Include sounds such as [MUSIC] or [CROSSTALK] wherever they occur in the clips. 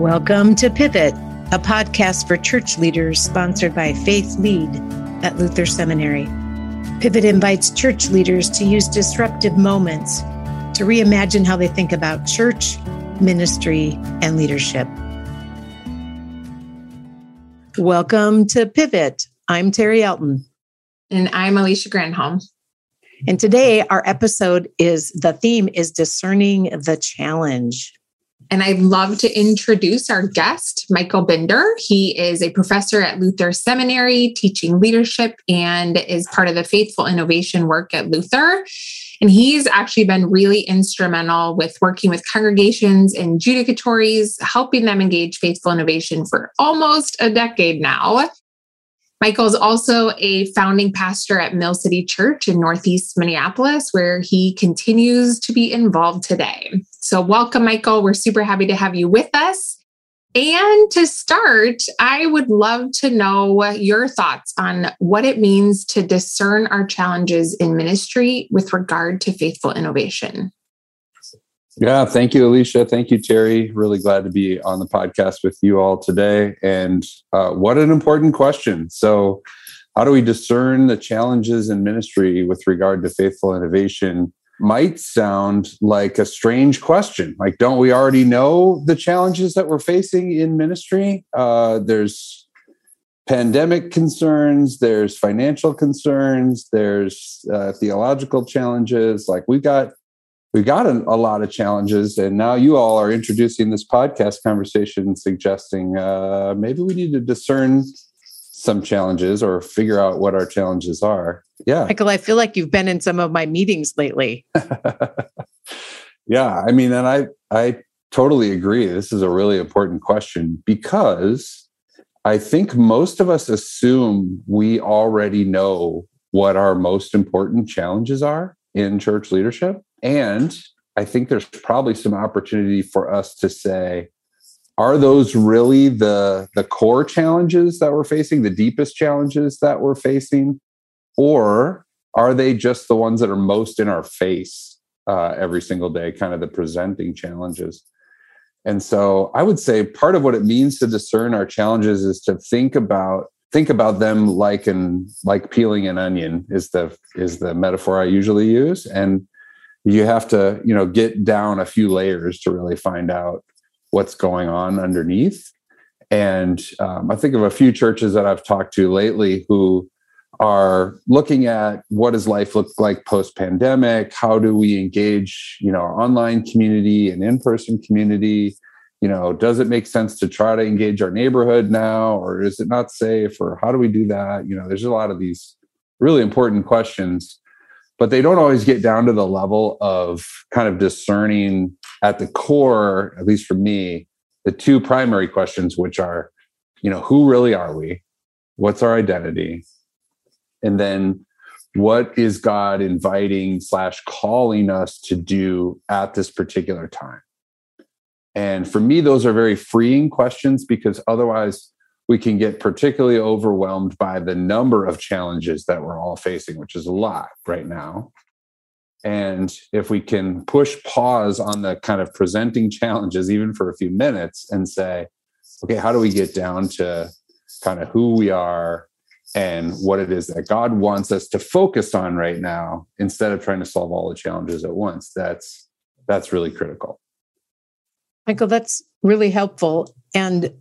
Welcome to Pivot, a podcast for church leaders sponsored by Faith Lead at Luther Seminary. Pivot invites church leaders to use disruptive moments to reimagine how they think about church, ministry, and leadership. Welcome to Pivot. I'm Terri Elton. And I'm Alicia Granholm. And today our episode is the theme is discerning the challenge. And I'd love to introduce our guest, Michael Binder. He is a professor at Luther Seminary, teaching leadership, and is part of the faithful innovation work at Luther. And he's actually been really instrumental with working with congregations and judicatories, helping them engage faithful innovation for almost a decade now. Michael is also a founding pastor at Mill City Church in Northeast Minneapolis, where he continues to be involved today. So, welcome, Michael. We're super happy to have you with us. And to start, I would love to know your thoughts on what it means to discern our challenges in ministry with regard to faithful innovation. Yeah, thank you, Alicia. Thank you, Terry. Really glad to be on the podcast with you all today. And uh, what an important question. So, how do we discern the challenges in ministry with regard to faithful innovation? Might sound like a strange question. Like, don't we already know the challenges that we're facing in ministry? Uh, there's pandemic concerns, there's financial concerns, there's uh, theological challenges. Like, we've got we got a, a, lot of challenges and now you all are introducing this podcast conversation suggesting uh, maybe we need to discern some challenges or figure out what our challenges are. Yeah. Michael i feel like you've been in some of my meetings lately. [LAUGHS] Yeah i mean and i i totally agree. This is a really important question because i think most of us assume we already know what our most important challenges are in church leadership and I think there's probably some opportunity for us to say, are those really the the core challenges that we're facing, the deepest challenges that we're facing, or are they just the ones that are most in our face uh, every single day, kind of the presenting challenges? And so I would say part of what it means to discern our challenges is to think about think about them like an like peeling an onion is the is the metaphor I usually use and you have to you know get down a few layers to really find out what's going on underneath. And um, i think of a few churches that i've talked to lately who are looking at what does life look like post pandemic how do we engage you know our online community and in-person community? You know does it make sense to try to engage our neighborhood now or is it not safe or how do we do that? You know there's a lot of these really important questions but they don't always get down to the level of kind of discerning at the core, at least for me, the two primary questions, which are, you know, who really are we? What's our identity? And then what is God inviting slash calling us to do at this particular time? And for me, those are very freeing questions because otherwise we can get particularly overwhelmed by the number of challenges that we're all facing, which is a lot right now. And if we can push pause on the kind of presenting challenges, even for a few minutes, and say, okay, how do we get down to kind of who we are and what it is that God wants us to focus on right now instead of trying to solve all the challenges at once? That's that's really critical. Michael, that's really helpful. And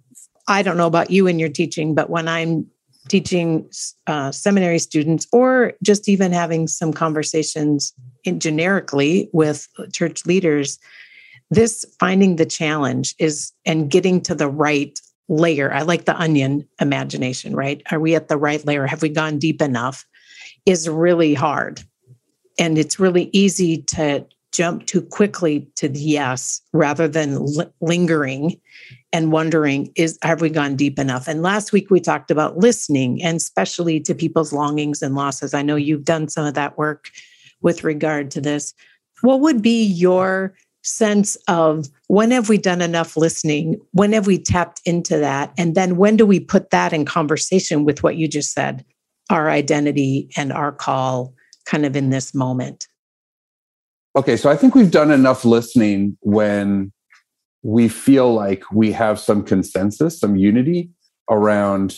I don't know about you in your teaching, but when I'm teaching uh, seminary students or just even having some conversations in generically with church leaders, this finding the challenge is and getting to the right layer. I like the onion imagination, right? Are we at the right layer? Have we gone deep enough? Is really hard. And it's really easy to jump too quickly to the yes rather than lingering and wondering is have we gone deep enough? And last week we talked about listening and especially to people's longings and losses. I know you've done some of that work with regard to this. What would be your sense of when have we done enough listening? When have we tapped into that? And then when do we put that in conversation with what you just said our identity and our call kind of in this moment okay so i think we've done enough listening when we feel like we have some consensus, some unity around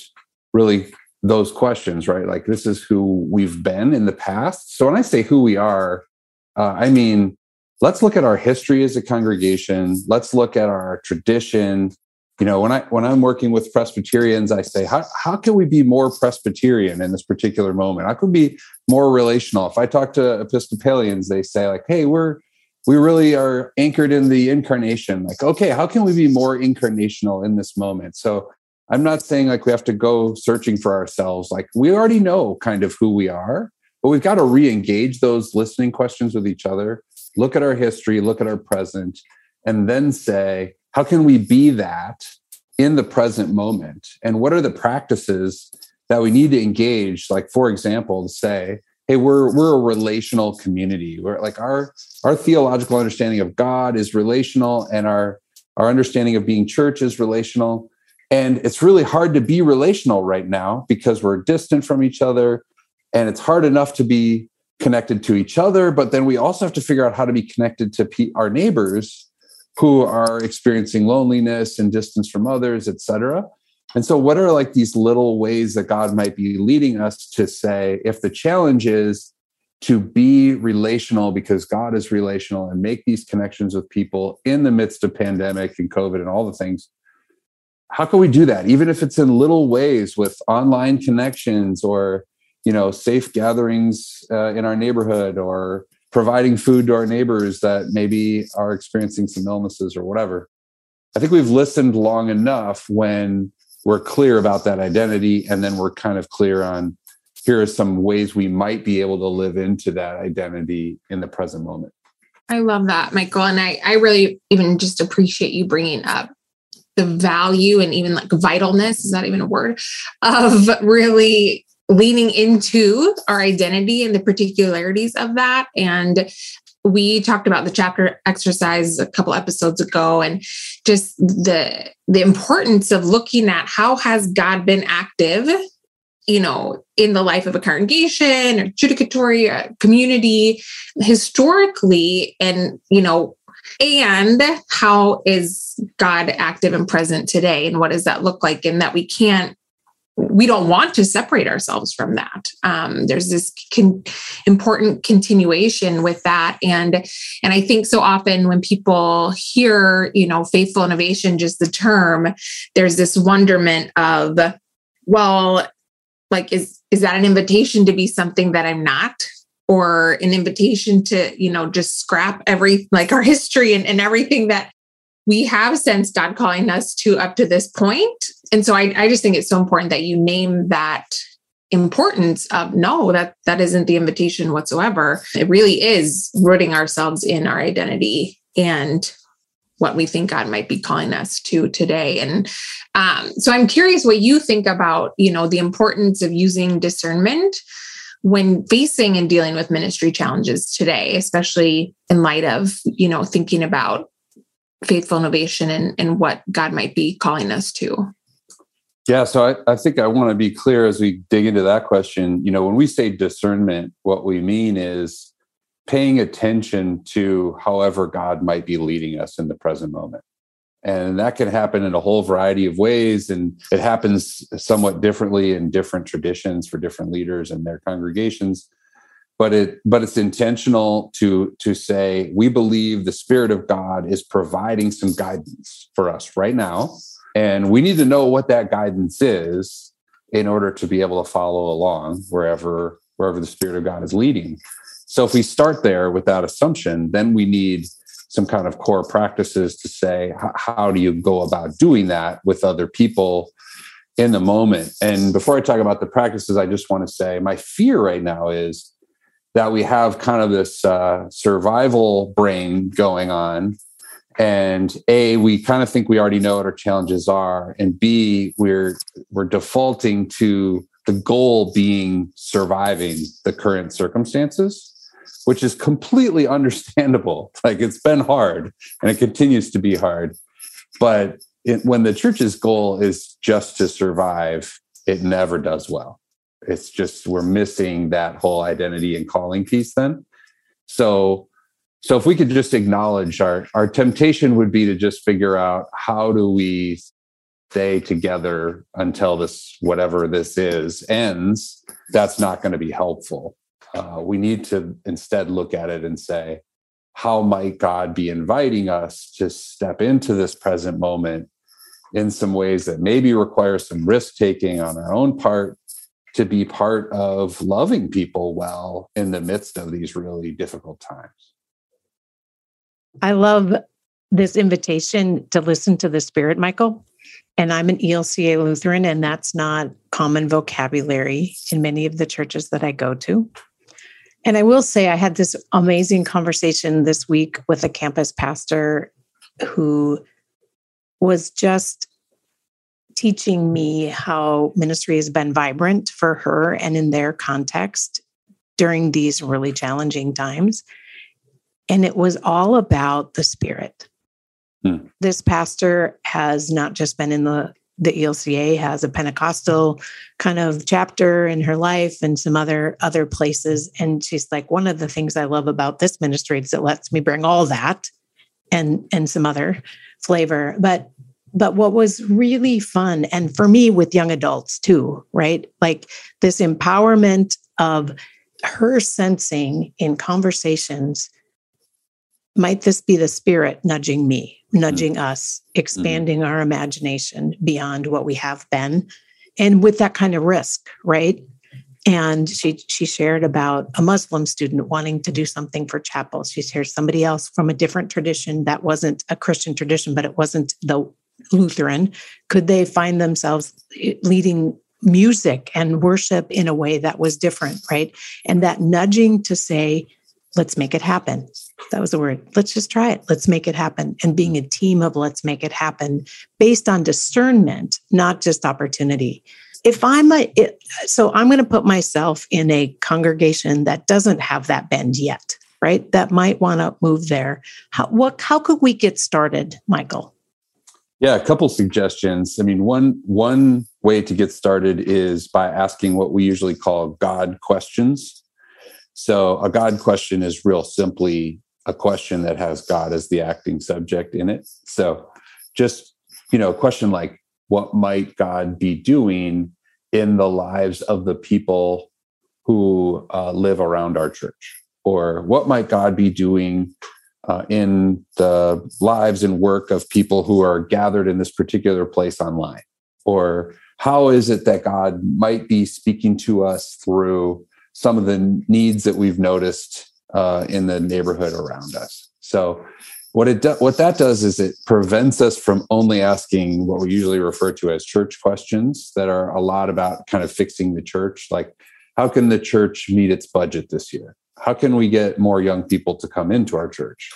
really those questions, right? Like this is who we've been in the past. So when I say who we are, uh, I mean, let's look at our history as a congregation. Let's look at our tradition. You know, when I when I'm working with Presbyterians, I say, how how can we be more Presbyterian in this particular moment? How can we be more relational? If I talk to Episcopalians, they say like, hey, we're we really are anchored in the incarnation. Like, okay, how can we be more incarnational in this moment? So I'm not saying like we have to go searching for ourselves. Like we already know kind of who we are, but we've got to re-engage those listening questions with each other, look at our history, look at our present, and then say, how can we be that in the present moment? And what are the practices that we need to engage? Like, for example, to say, hey we're we're a relational community we're like our our theological understanding of god is relational and our our understanding of being church is relational and it's really hard to be relational right now because we're distant from each other and it's hard enough to be connected to each other but then we also have to figure out how to be connected to our neighbors who are experiencing loneliness and distance from others etc and so, what are like these little ways that God might be leading us to say, if the challenge is to be relational because God is relational and make these connections with people in the midst of pandemic and COVID and all the things, how can we do that? Even if it's in little ways with online connections or you know safe gatherings uh, in our neighborhood or providing food to our neighbors that maybe are experiencing some illnesses or whatever. I think we've listened long enough when we're clear about that identity and then we're kind of clear on here are some ways we might be able to live into that identity in the present moment. I love that michael and i i really even just appreciate you bringing up the value and even like vitalness is that even a word? Of really leaning into our identity and the particularities of that and we talked about the chapter exercise a couple episodes ago and just the the importance of looking at how has god been active you know in the life of a congregation or judicatory uh, community historically and you know and how is god active and present today and what does that look like and that we can't we don't want to separate ourselves from that. Um, there's this con- important continuation with that, and and I think so often when people hear you know faithful innovation, just the term, there's this wonderment of, well, like is is that an invitation to be something that I'm not? or an invitation to you know just scrap every like our history and, and everything that we have sensed God calling us to up to this point. And so I, I just think it's so important that you name that importance of no that that isn't the invitation whatsoever it really is rooting ourselves in our identity and what we think god might be calling us to today and um, so i'm curious what you think about you know the importance of using discernment when facing and dealing with ministry challenges today especially in light of you know thinking about faithful innovation and, and what God might be calling us to? Yeah, so I, I think I want to be clear as we dig into that question. You know, when we say discernment, what we mean is paying attention to however God might be leading us in the present moment. And that can happen in a whole variety of ways. And it happens somewhat differently in different traditions for different leaders and their congregations but it but it's intentional to to say we believe the spirit of god is providing some guidance for us right now. And we need to know what that guidance is in order to be able to follow along wherever wherever the spirit of god is leading. So if we start there with that assumption then we need some kind of core practices to say how do you go about doing that with other people in the moment? And before i talk about the practices i just want to say my fear right now is that we have kind of this uh, survival brain going on. And a we kind of think we already know what our challenges are. And b we're we're defaulting to the goal being surviving the current circumstances which is completely [LAUGHS] understandable. Like it's been hard and it continues to be hard. But it, when the church's goal is just to survive it never does well it's just we're missing that whole identity and calling piece then. So so if we could just acknowledge our our temptation would be to just figure out how do we stay together until this whatever this is ends. That's not going to be helpful. Uh, we need to instead look at it and say how might god be inviting us to step into this present moment in some ways that maybe require some risk taking on our own part to be part of loving people well in the midst of these really difficult times I love this invitation to listen to the Spirit, Michael. And I'm an ELCA Lutheran, and that's not common vocabulary in many of the churches that I go to. And I will say, I had this amazing conversation this week with a campus pastor who was just teaching me how ministry has been vibrant for her and in their context during these really challenging times. And it was all about the spirit. Hmm. This pastor has not just been in the the ELCA has a Pentecostal kind of chapter in her life and some other other places. And she's like, one of the things I love about this ministry is it lets me bring all that and and some other flavor. But but what was really fun, and for me with young adults too, right? Like this empowerment of her sensing in conversations might this be the spirit nudging me, nudging mm-hmm. us, expanding mm-hmm. our imagination beyond what we have been? And with that kind of risk, right? And she she shared about a Muslim student wanting to do something for chapel. She shared somebody else from a different tradition that wasn't a Christian tradition, but it wasn't the Lutheran. Could they find themselves leading music and worship in a way that was different, right? And that nudging to say, let's make it happen. That was the word. Let's just try it. Let's make it happen. And being a team of let's make it happen based on discernment, not just opportunity. If I'm a, it, so I'm going to put myself in a congregation that doesn't have that bend yet, right? That might want to move there. How, what, how could we get started, Michael? Yeah, a couple suggestions. I mean, one one way to get started is by asking what we usually call God questions. So a God question is real simply a question that has God as the acting subject in it. So just, you know, a question like, what might God be doing in the lives of the people who uh, live around our church? Or what might God be doing uh, in the lives and work of people who are gathered in this particular place online? Or how is it that God might be speaking to us through some of the needs that we've noticed uh, in the neighborhood around us. So what it do, what that does is it prevents us from only asking what we usually refer to as church questions that are a lot about kind of fixing the church like how can the church meet its budget this year how can we get more young people to come into our church?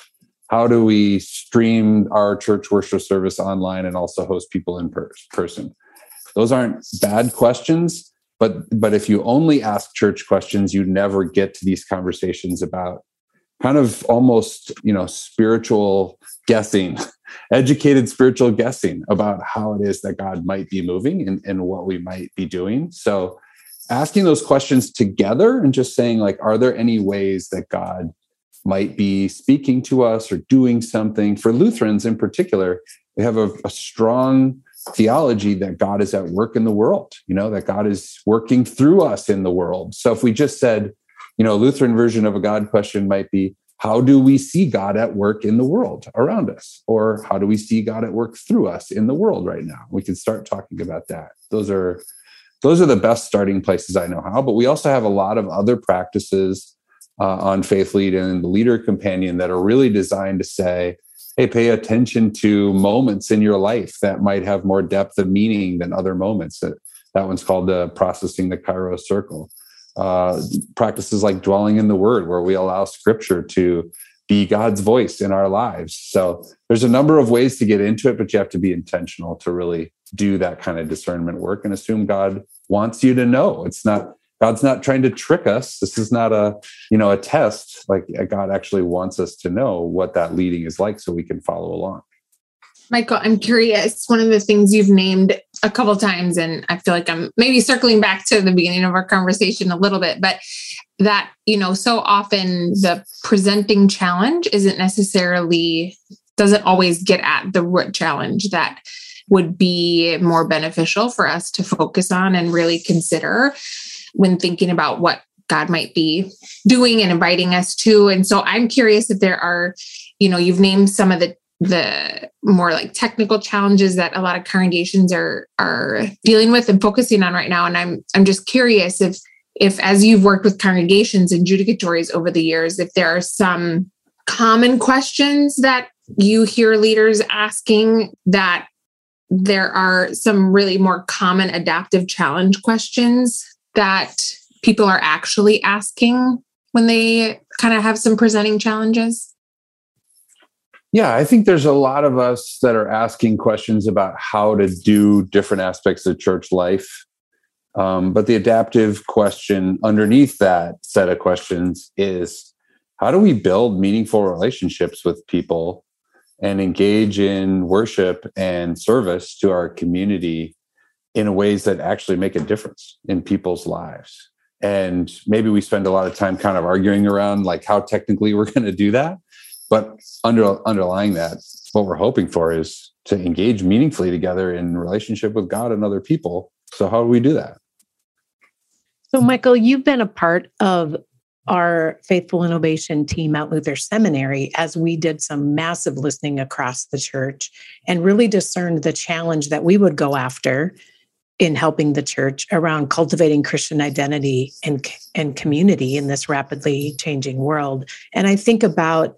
How do we stream our church worship service online and also host people in per- person? Those aren't bad questions but but if you only ask church questions you never get to these conversations about kind of almost you know spiritual guessing [LAUGHS] educated spiritual guessing about how it is that god might be moving and, and what we might be doing. So asking those questions together and just saying like are there any ways that god might be speaking to us or doing something for lutherans in particular they have a, a strong theology that God is at work in the world, you know, that God is working through us in the world. So if we just said, you know, Lutheran version of a God question might be, how do we see God at work in the world around us? Or how do we see God at work through us in the world right now? We can start talking about that. Those are those are the best starting places I know how. But we also have a lot of other practices uh, on Faith Lead and the Leader Companion that are really designed to say, hey, pay attention to moments in your life that might have more depth of meaning than other moments. That that one's called the processing the Kairos circle. Uh, practices like dwelling in the Word, where we allow Scripture to be God's voice in our lives. So there's a number of ways to get into it, but you have to be intentional to really do that kind of discernment work and assume God wants you to know. It's not God's not trying to trick us. This is not a, you know, a test. Like uh, God actually wants us to know what that leading is like so we can follow along. Michael, I'm curious. One of the things you've named a couple times, and I feel like I'm maybe circling back to the beginning of our conversation a little bit, but that, you know, so often the presenting challenge isn't necessarily, doesn't always get at the root challenge that would be more beneficial for us to focus on and really consider when thinking about what God might be doing and inviting us to. And so I'm curious if there are, you know, you've named some of the the more like technical challenges that a lot of congregations are are dealing with and focusing on right now and i'm i'm just curious if if as you've worked with congregations and judicatories over the years if there are some common questions that you hear leaders asking that there are some really more common adaptive challenge questions that people are actually asking when they kind of have some presenting challenges yeah, I think there's a lot of us that are asking questions about how to do different aspects of church life. Um, but the adaptive question underneath that set of questions is how do we build meaningful relationships with people and engage in worship and service to our community in ways that actually make a difference in people's lives? And maybe we spend a lot of time kind of arguing around like how technically we're [LAUGHS] going to do that. But under, underlying that, what we're hoping for is to engage meaningfully together in relationship with God and other people. So, how do we do that? So, Michael, you've been a part of our Faithful Innovation team at Luther Seminary as we did some massive listening across the church and really discerned the challenge that we would go after in helping the church around cultivating Christian identity and, and community in this rapidly changing world. And I think about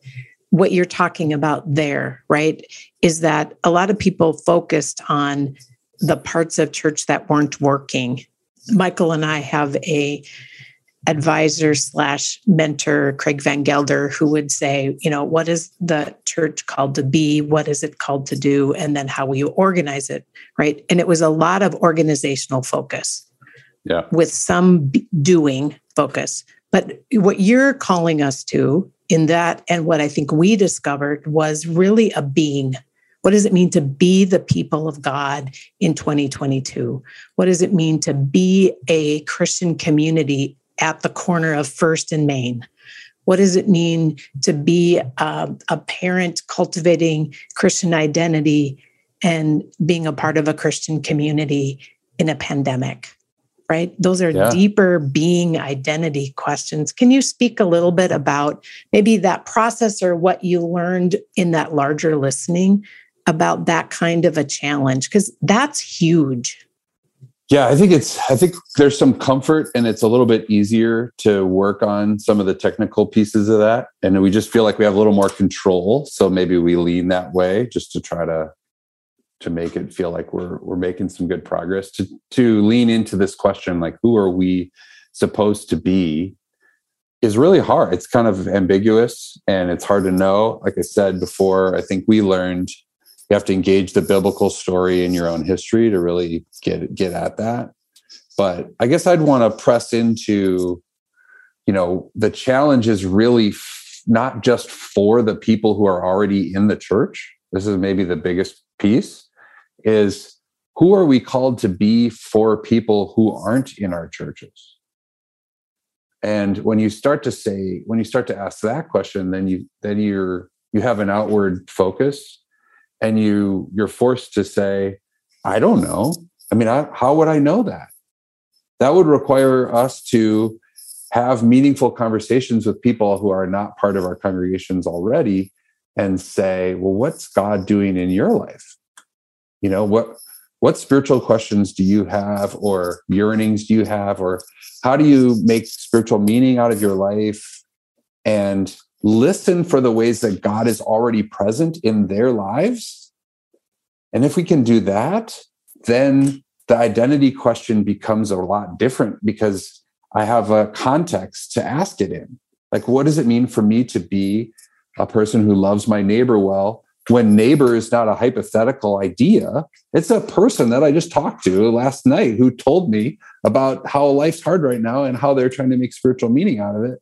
what you're talking about there, right? Is that a lot of people focused on the parts of church that weren't working. Michael and I have a advisor slash mentor, Craig Van Gelder, who would say, you know, what is the church called to be? What is it called to do? And then how will you organize it? Right. And it was a lot of organizational focus. Yeah. With some doing focus. But what you're calling us to in that. And what I think we discovered was really a being. What does it mean to be the people of God in 2022? What does it mean to be a Christian community at the corner of First and Main? What does it mean to be a, a parent cultivating Christian identity and being a part of a Christian community in a pandemic? right? Those are yeah. deeper being identity questions. Can you speak a little bit about maybe that process or what you learned in that larger listening about that kind of a challenge? Because that's huge. Yeah, I think it's, I think there's some comfort and it's a little bit easier to work on some of the technical pieces of that. And we just feel like we have a little more control. So maybe we lean that way just to try to to make it feel like we're we're making some good progress to to lean into this question like who are we supposed to be is really hard it's kind of ambiguous and it's hard to know like i said before i think we learned you have to engage the biblical story in your own history to really get get at that but i guess i'd want to press into you know the challenge is really f- not just for the people who are already in the church this is maybe the biggest piece is who are we called to be for people who aren't in our churches? And when you start to say, when you start to ask that question, then you then you're you have an outward focus and you you're forced to say, I don't know. I mean, I, how would I know that? That would require us to have meaningful conversations with people who are not part of our congregations already and say, well, what's God doing in your life? you know what what spiritual questions do you have or yearnings do you have or how do you make spiritual meaning out of your life and listen for the ways that god is already present in their lives. And if we can do that then the identity question becomes a lot different because i have a context to ask it in. Like what does it mean for me to be a person who loves my neighbor well when neighbor is not a hypothetical idea? It's a person that i just talked to last night who told me about how life's hard right now and how they're trying to make spiritual meaning out of it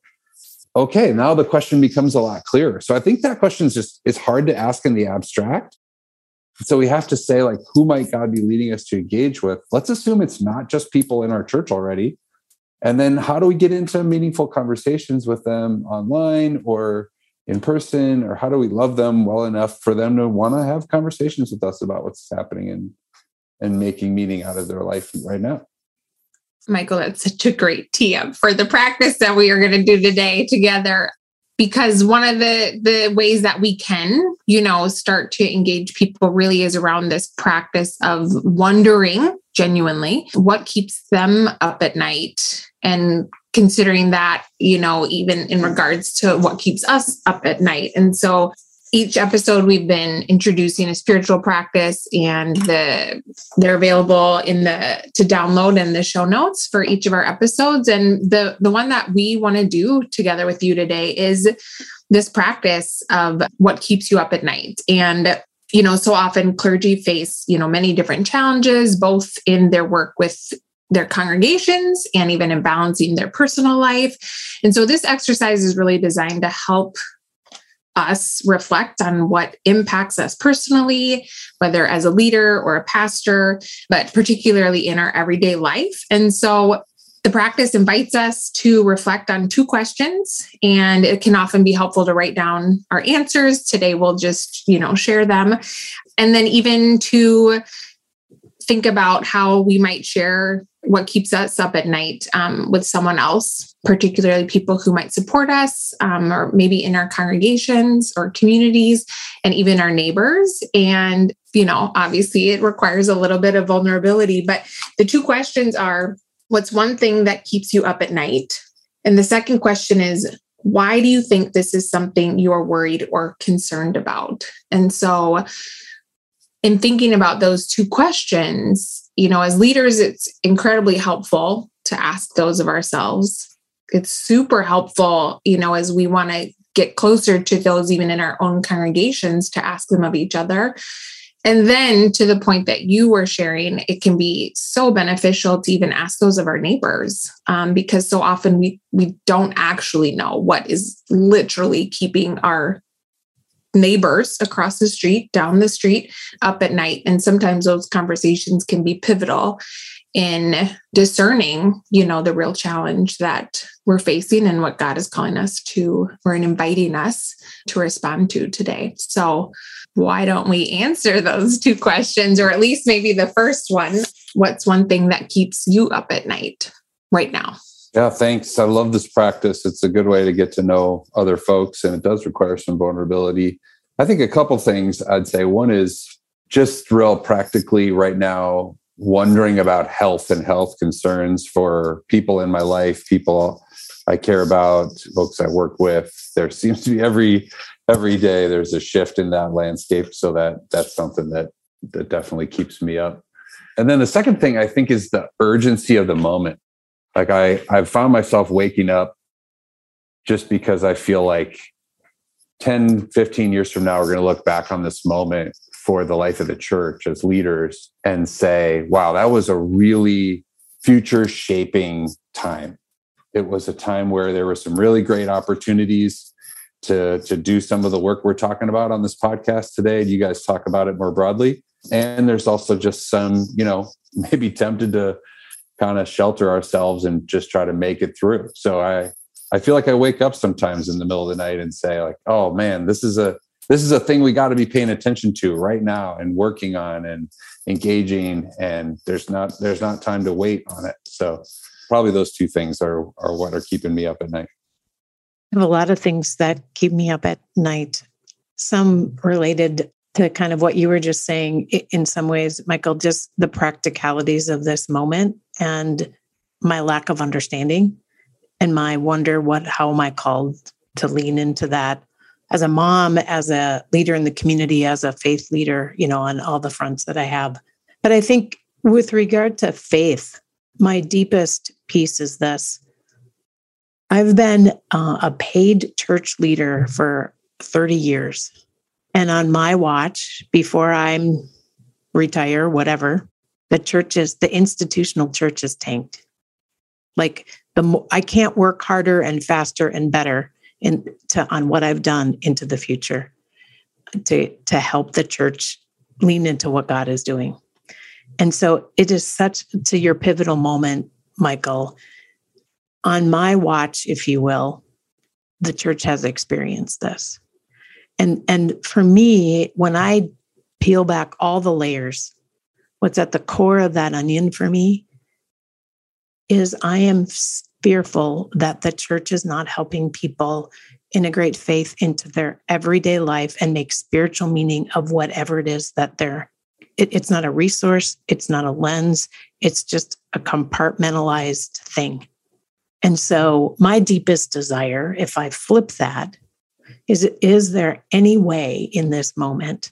okay now the question becomes a lot clearer so i think that question is just it's hard to ask in the abstract So we have to say, like, who might God be leading us to engage with? Let's assume it's not just people in our church already. And then how do we get into meaningful conversations with them online or in person? Or how do we love them well enough for them to want to have conversations with us about what's happening and, and making meaning out of their life right now? Michael, that's such a great tee up for the practice that we are going to do today together. Because one of the the ways that we can, you know, start to engage people really is around this practice of wondering genuinely what keeps them up at night and considering that, you know, even in regards to what keeps us up at night. And so each episode we've been introducing a spiritual practice and the they're available in the to download in the show notes for each of our episodes. And the the one that we want to do together with you today is this practice of what keeps you up at night. And you know so often clergy face you know many different challenges both in their work with their congregations and even in balancing their personal life. And so this exercise is really designed to help us reflect on what impacts us personally, whether as a leader or a pastor, but particularly in our everyday life. And so the practice invites us to reflect on two questions and it can often be helpful to write down our answers. Today we'll just, you know, share them and then even to think about how we might share what keeps us up at night um, with someone else, particularly people who might support us, um, or maybe in our congregations or communities, and even our neighbors. And, you know, obviously it requires a little bit of vulnerability. But the two questions are what's one thing that keeps you up at night? And the second question is, why do you think this is something you're worried or concerned about? And so, in thinking about those two questions, you know, as leaders, it's incredibly helpful to ask those of ourselves. It's super helpful, you know, as we want to get closer to those even in our own congregations to ask them of each other. And then to the point that you were sharing, it can be so beneficial to even ask those of our neighbors um, because so often we we don't actually know what is literally keeping our neighbors across the street, down the street, up at night. And sometimes those conversations can be pivotal in discerning, you know, the real challenge that we're facing and what God is calling us to or inviting us to respond to today. So, why don't we answer those two questions, or at least maybe the first one? What's one thing that keeps you up at night right now? Yeah, thanks. I love this practice. It's a good way to get to know other folks, and it does require some vulnerability. I think a couple things I'd say. One is just real practically right now, wondering about health and health concerns for people in my life, people I care about, folks I work with. There [LAUGHS] seems to be every every day there's a shift in that landscape, so that that's something that that definitely keeps me up. And then the second thing I think is the urgency of the moment like i i've found myself waking up just because i feel like 10 15 years from now we're going to look back on this moment for the life of the church as leaders and say wow that was a really future shaping time. It was a time where there were some really great opportunities to to do some of the work we're talking about on this podcast today you guys talk about it more broadly. And there's also just some you know [LAUGHS] maybe tempted to kind of shelter ourselves and just try to make it through. So I I feel like I wake up sometimes in the middle of the night and say like, "Oh man, this is a this is a thing we got to be paying attention to right now and working on and engaging and there's not there's not time to wait on it." So probably those two things are are what are keeping me up at night. I have a lot of things that keep me up at night. Some related to kind of what you were just saying in some ways, Michael, just the practicalities of this moment and my lack of understanding and my wonder what how am I called to lean into that as a mom, as a leader in the community, as a faith leader, you know, on all the fronts that I have. But I think with regard to faith, my deepest piece is this. I've been uh, a paid church leader for 30 years. And on my watch, before I'm retire, whatever, the churches, the institutional church is tanked. Like the I can't work harder and faster and better in to on what I've done into the future to to help the church lean into what God is doing. And so it is such to your pivotal moment, Michael. On my watch, if you will, the church has experienced this. And and for me, when I peel back all the layers, what's at the core of that onion for me is I am fearful that the church is not helping people integrate faith into their everyday life and make spiritual meaning of whatever it is that they're it, it's not a resource it's not a lens it's just a compartmentalized thing. And so my deepest desire if i flip that is is there any way in this moment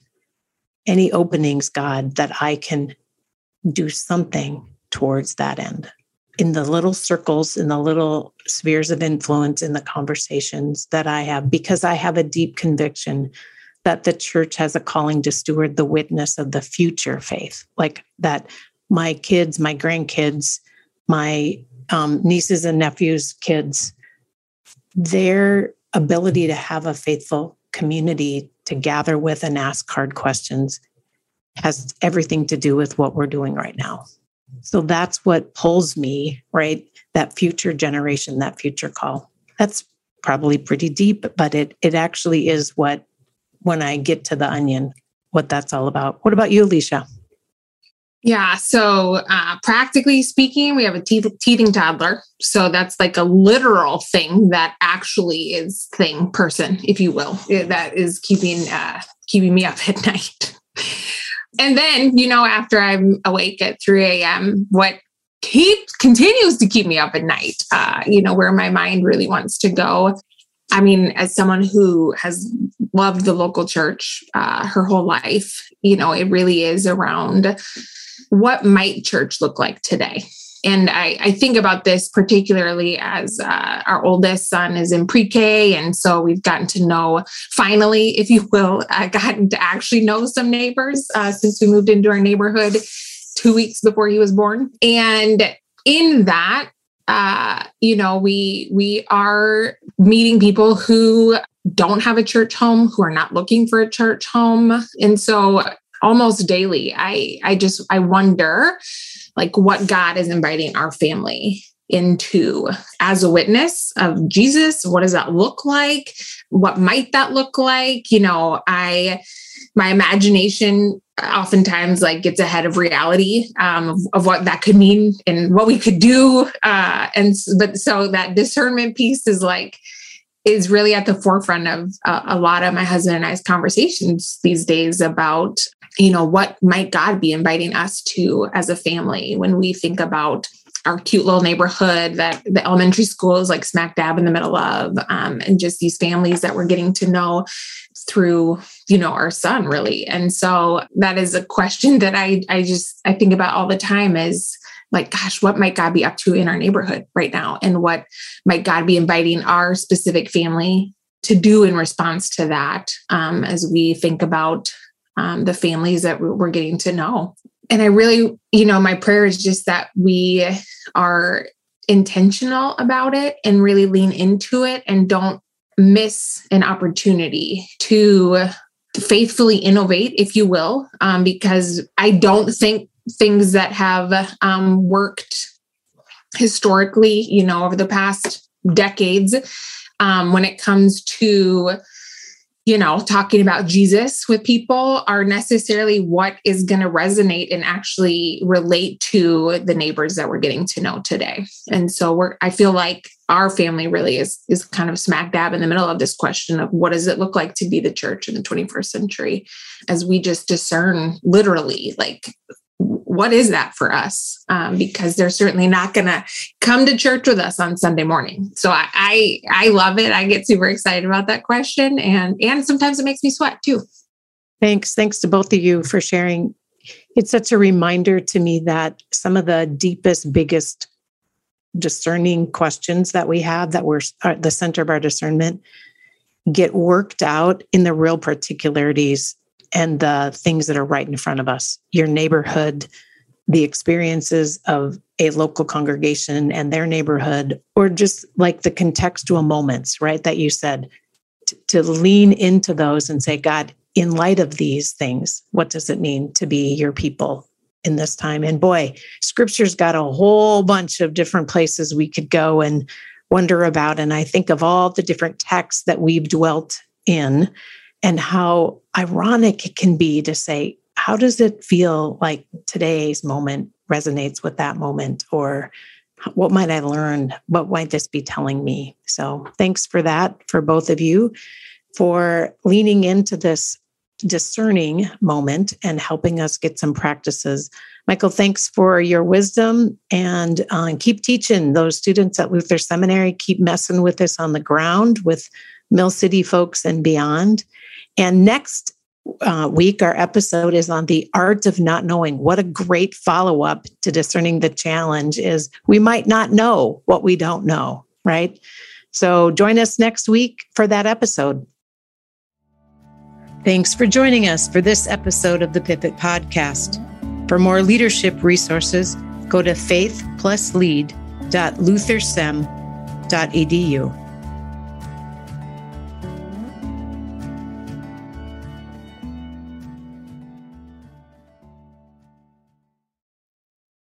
any openings god that i can do something towards that end. In the little circles, in the little spheres of influence in the conversations that I have, because I have a deep conviction that the church has a calling to steward the witness of the future faith, like that my kids, my grandkids, my um, nieces and nephews' kids, their ability to have a faithful community to gather with and ask hard questions has everything to do with what we're doing right now. So that's what pulls me, right? That future generation, that future call. That's probably pretty deep, but it it actually is what when I get to the onion, what that's all about. What about you, Alicia? Yeah. So, uh, practically speaking, we have a te- teething toddler. So that's like a literal thing that actually is thing person, if you will, that is keeping uh, keeping me up at [LAUGHS] night. And then, you know, after I'm awake at 3 a.m., what keeps continues to keep me up at night, uh, you know, where my mind really wants to go. I mean, as someone who has loved the local church uh, her whole life, you know, it really is around what might church look like today? And I, I, think about this particularly as uh, our oldest son is in pre-K, and so we've gotten to know, finally, if you will, [LAUGHS] uh, gotten to actually know some neighbors uh, since we moved into our neighborhood two weeks before he was born. And in that, uh, you know, we we are meeting people who don't have a church home, who are not looking for a church home, and so almost daily, I I just I wonder like what God is inviting our family into as a witness of Jesus. What does that look like? What might that look like? You know, I, my imagination oftentimes like gets ahead of reality um, of, of, what that could mean and what we could do. Uh, and but so that discernment piece is like is really at the forefront of a lot of my husband and I's conversations these days about you know, what might God be inviting us to as a family when we think about our cute little neighborhood that the elementary school is like smack dab in the middle of, um, and just these families that we're getting to know through, you know, our son really. And so that is a question that I, I just, I think about all the time is, like, gosh, what might God be up to in our neighborhood right now? And what might God be inviting our specific family to do in response to that um, as we think about um, the families that we're getting to know. And I really, you know, my prayer is just that we are intentional about it and really lean into it and don't miss an opportunity to faithfully innovate, if you will, um, because I don't think things that have um, worked historically, you know, over the past decades, um, when it comes to you know, talking about Jesus with people are necessarily what is going to resonate and actually relate to the neighbors that we're getting to know today. And so we're I feel like our family really is is kind of smack dab in the middle of this question of what does it look like to be the church in the 21st century as we just discern literally like what is that for us? Um, because they're certainly not going to come to church with us on Sunday morning. So I, I, I love it. I get super excited about that question, and and sometimes it makes me sweat too. Thanks, thanks to both of you for sharing. It's such a reminder to me that some of the deepest, biggest discerning questions that we have that we're at the center of our discernment get worked out in the real particularities and the things that are right in front of us your neighborhood the experiences of a local congregation and their neighborhood, or just like the contextual moments, right? That you said to, to lean into those and say, God, in light of these things, what does it mean to be your people in this time? And boy, scripture's got a whole bunch of different places we could go and wonder about. And I think of all the different texts that we've dwelt in and how ironic it can be to say, how does it feel like today's moment resonates with that moment? Or what might I learn? What might this be telling me? So thanks for that for both of you for leaning into this discerning moment and helping us get some practices. Michael, thanks for your wisdom and uh, keep teaching those students at Luther Seminary. Keep messing with this on the ground with Mill City folks and beyond. And next uh, week, our episode is on the art of not knowing. What a great follow up to discerning the challenge is we might not know what we don't know, right? So join us next week for that episode. Thanks for joining us for this episode of the Pivot Podcast. For more leadership resources, go to faithpluslead.luthersem.edu.